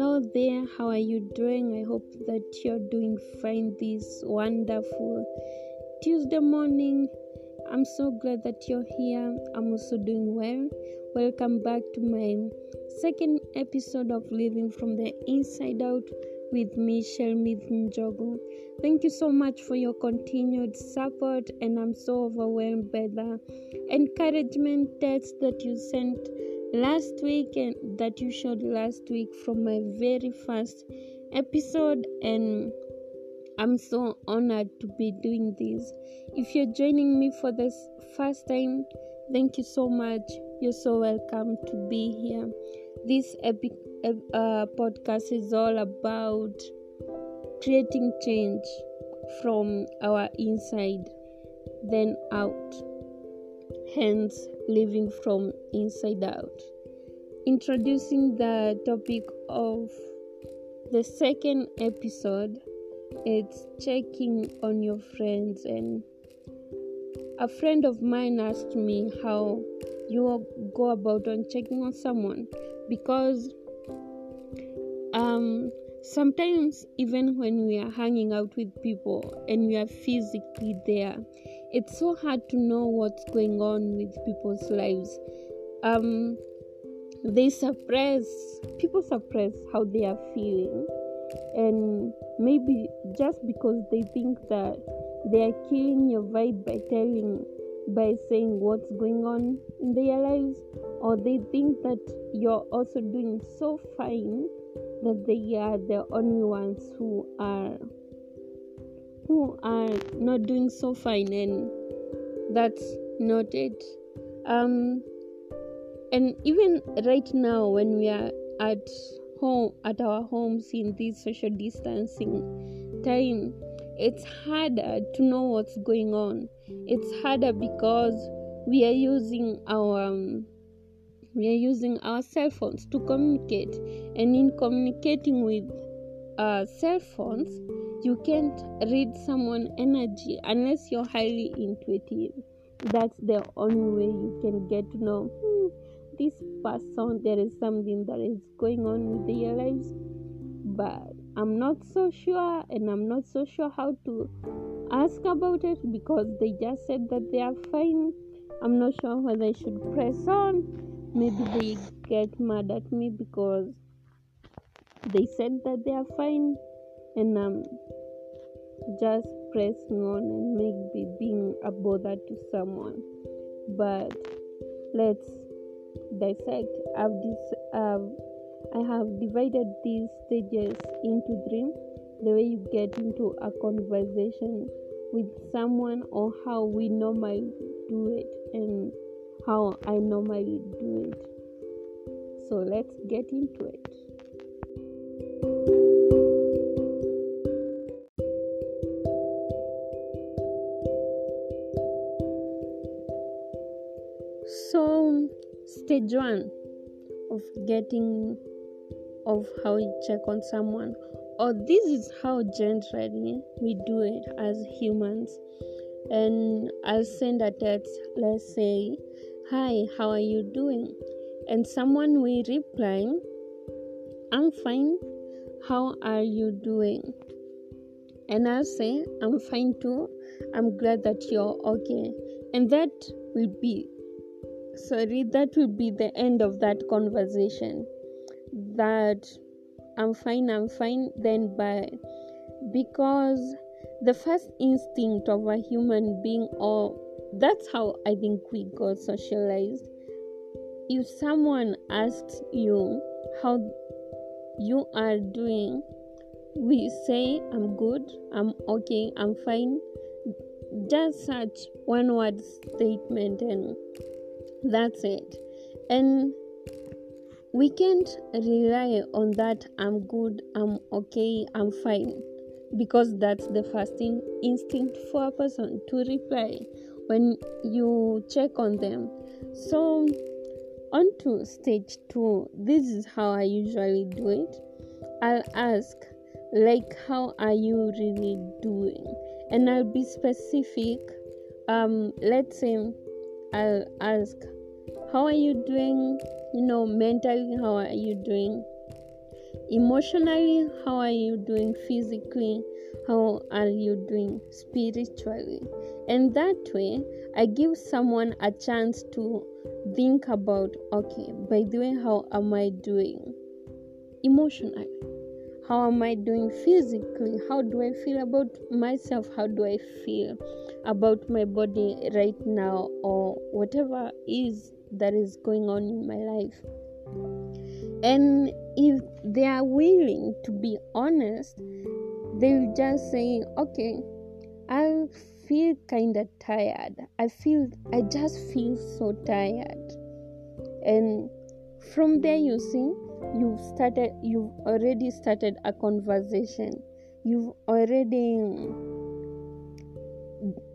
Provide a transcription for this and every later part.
Hello there, how are you doing? I hope that you're doing fine this wonderful Tuesday morning. I'm so glad that you're here. I'm also doing well. Welcome back to my second episode of Living from the Inside Out with me, Shelmith Njogu. Thank you so much for your continued support, and I'm so overwhelmed by the encouragement text that you sent last week and that you showed last week from my very first episode and I'm so honored to be doing this. If you're joining me for the first time, thank you so much. You're so welcome to be here. This epic uh, podcast is all about creating change from our inside, then out hence living from inside out. Introducing the topic of the second episode, it's checking on your friends. And a friend of mine asked me how you go about on checking on someone because um, sometimes even when we are hanging out with people and we are physically there it's so hard to know what's going on with people's lives. Um, they suppress, people suppress how they are feeling, and maybe just because they think that they are killing your vibe by telling, by saying what's going on in their lives, or they think that you're also doing so fine that they are the only ones who are who are not doing so fine and that's not it. Um and even right now when we are at home at our homes in this social distancing time it's harder to know what's going on. It's harder because we are using our um, we are using our cell phones to communicate. And in communicating with uh, cell phones you can't read someone energy unless you're highly intuitive. That's the only way you can get to know hmm, this person there is something that is going on with their lives. But i'm not so sure and i'm not so sure how to ask about it because they just said that they are fine. I'm not sure whether i should press on. Maybe they get mad at me because they said that they are fine and I'm just pressing on and maybe being a bother to someone. But let's dissect. I've dis- I have divided these stages into three. The way you get into a conversation with someone, or how we normally do it, and how I normally do it. So let's get into it. So, stage one of getting of how we check on someone, or this is how generally we do it as humans. And I'll send a text, let's say, Hi, how are you doing? And someone will reply, I'm fine. How are you doing? And I'll say, I'm fine too. I'm glad that you're okay. And that will be sorry, that will be the end of that conversation. That I'm fine, I'm fine, then bye. Because the first instinct of a human being, or that's how I think we got socialized. If someone asks you how you are doing, we say, I'm good, I'm okay, I'm fine. Just such one word statement and that's it. And we can't rely on that I'm good, I'm okay, I'm fine because that's the first in- instinct for a person to reply when you check on them. So, on to stage two. This is how I usually do it. I'll ask, like, how are you really doing? And I'll be specific. Um, let's say I'll ask, How are you doing? You know, mentally, how are you doing? emotionally how are you doing? Physically how are you doing? Spiritually. And that way i give someone a chance to think about okay by the way how am i doing? Emotionally how am i doing physically? How do i feel about myself? How do i feel about my body right now? Or whatever is that is going on in my life. And if they are willing to be honest they'll just say okay i feel kind of tired. I feel i just feel so tired. And from there you see you've started you've already started a conversation. You've already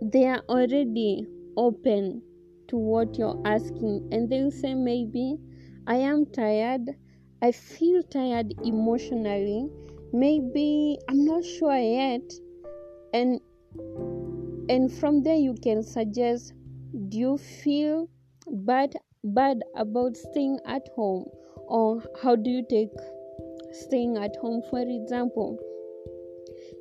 they are already open to what you're asking. And they'll say maybe i am tired. I feel tired emotionally. Maybe i'm not sure yet. And and from there you can suggest do you feel bad bad about staying at home or how do you take staying at home for example?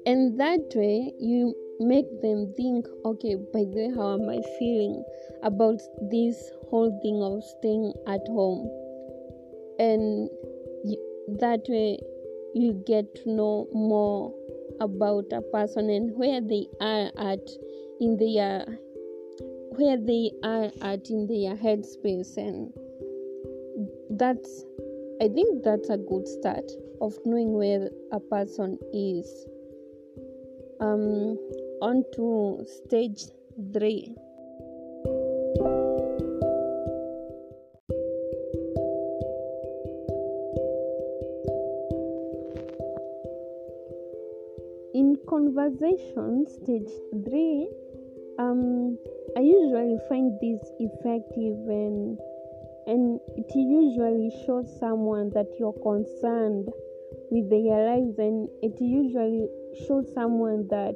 And that way you make them think okay by the way how am i feeling about this whole thing of staying at home? And that way you get to know more about a person and where they are at in their where they are at in their headspace and that's i think that's a good start of knowing where a person is. Um on to stage 3 in conversation stage 3 um i usually find this effective and and it usually shows someone that you're concerned with their lives and it usually shows someone that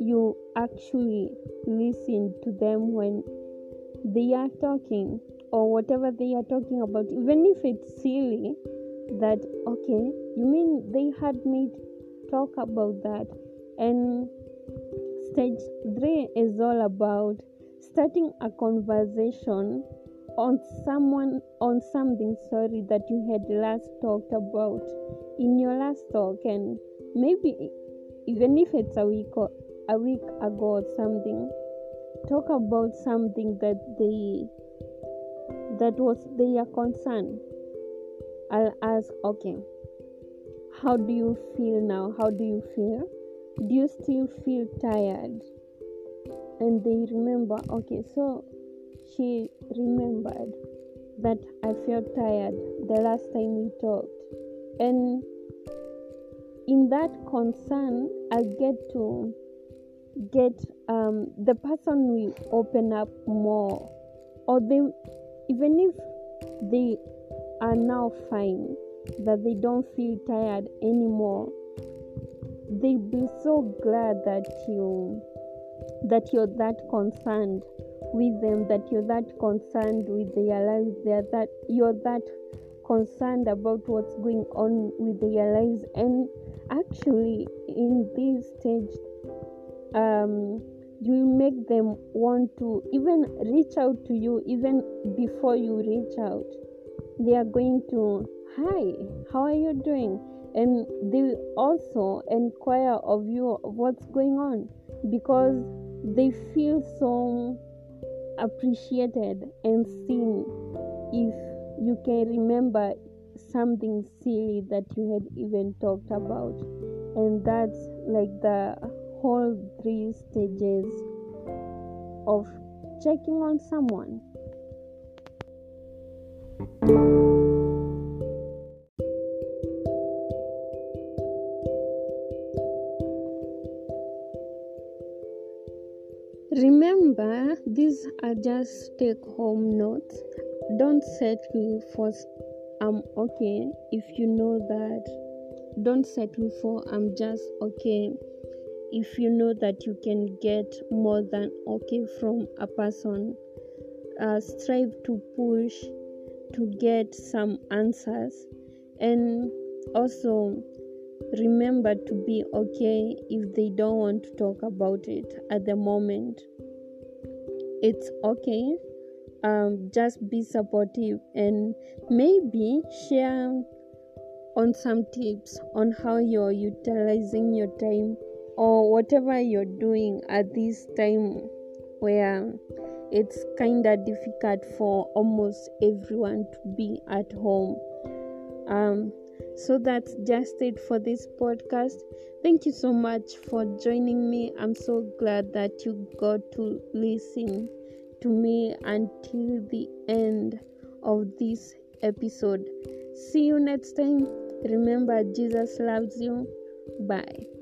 you actually listen to them when they are talking or whatever they are talking about. Even if it's silly that okay you mean they had me talk about that and stage 3 is all about starting a conversation on someone on something sorry that you had last talked about in your last talk. And maybe even if it's a week or a week ago or something talk about something that they that was their concern. I'll ask okay how do you feel now? How do you feel? Do you still feel tired? And they remember okay so she remembered that i felt tired the last time we talked. And in that concern i get to get um, the person will open up more. Or they even if they are now fine that they don't feel tired anymore they be so glad that you that you're that concerned with them that you're that concerned with their lives they're that you're that concerned about what's going on with their lives. And actually in this stage um, you make them want to even reach out to you even before you reach out. They are going to hi how are you doing? And they will also inquire of you what's going on because they feel so appreciated and seen if you can remember something silly that you had even talked about and that's like the whole three stages of checking on someone. Remember, these are just take home notes. Don't settle for I'm okay if you know that. Don't settle for I'm just okay if you know that you can get more than okay from a person uh, strive to push to get some answers and also remember to be okay if they don't want to talk about it at the moment. It's okay um, just be supportive and maybe share on some tips on how you're utilizing your time or whatever you're doing at this time where it's kind of difficult for almost everyone to be at home. Um, so that's just it for this podcast. Thank you so much for joining me. I'm so glad that you got to listen to me until the end of this episode. See you next time. Remember jesus loves you. Bye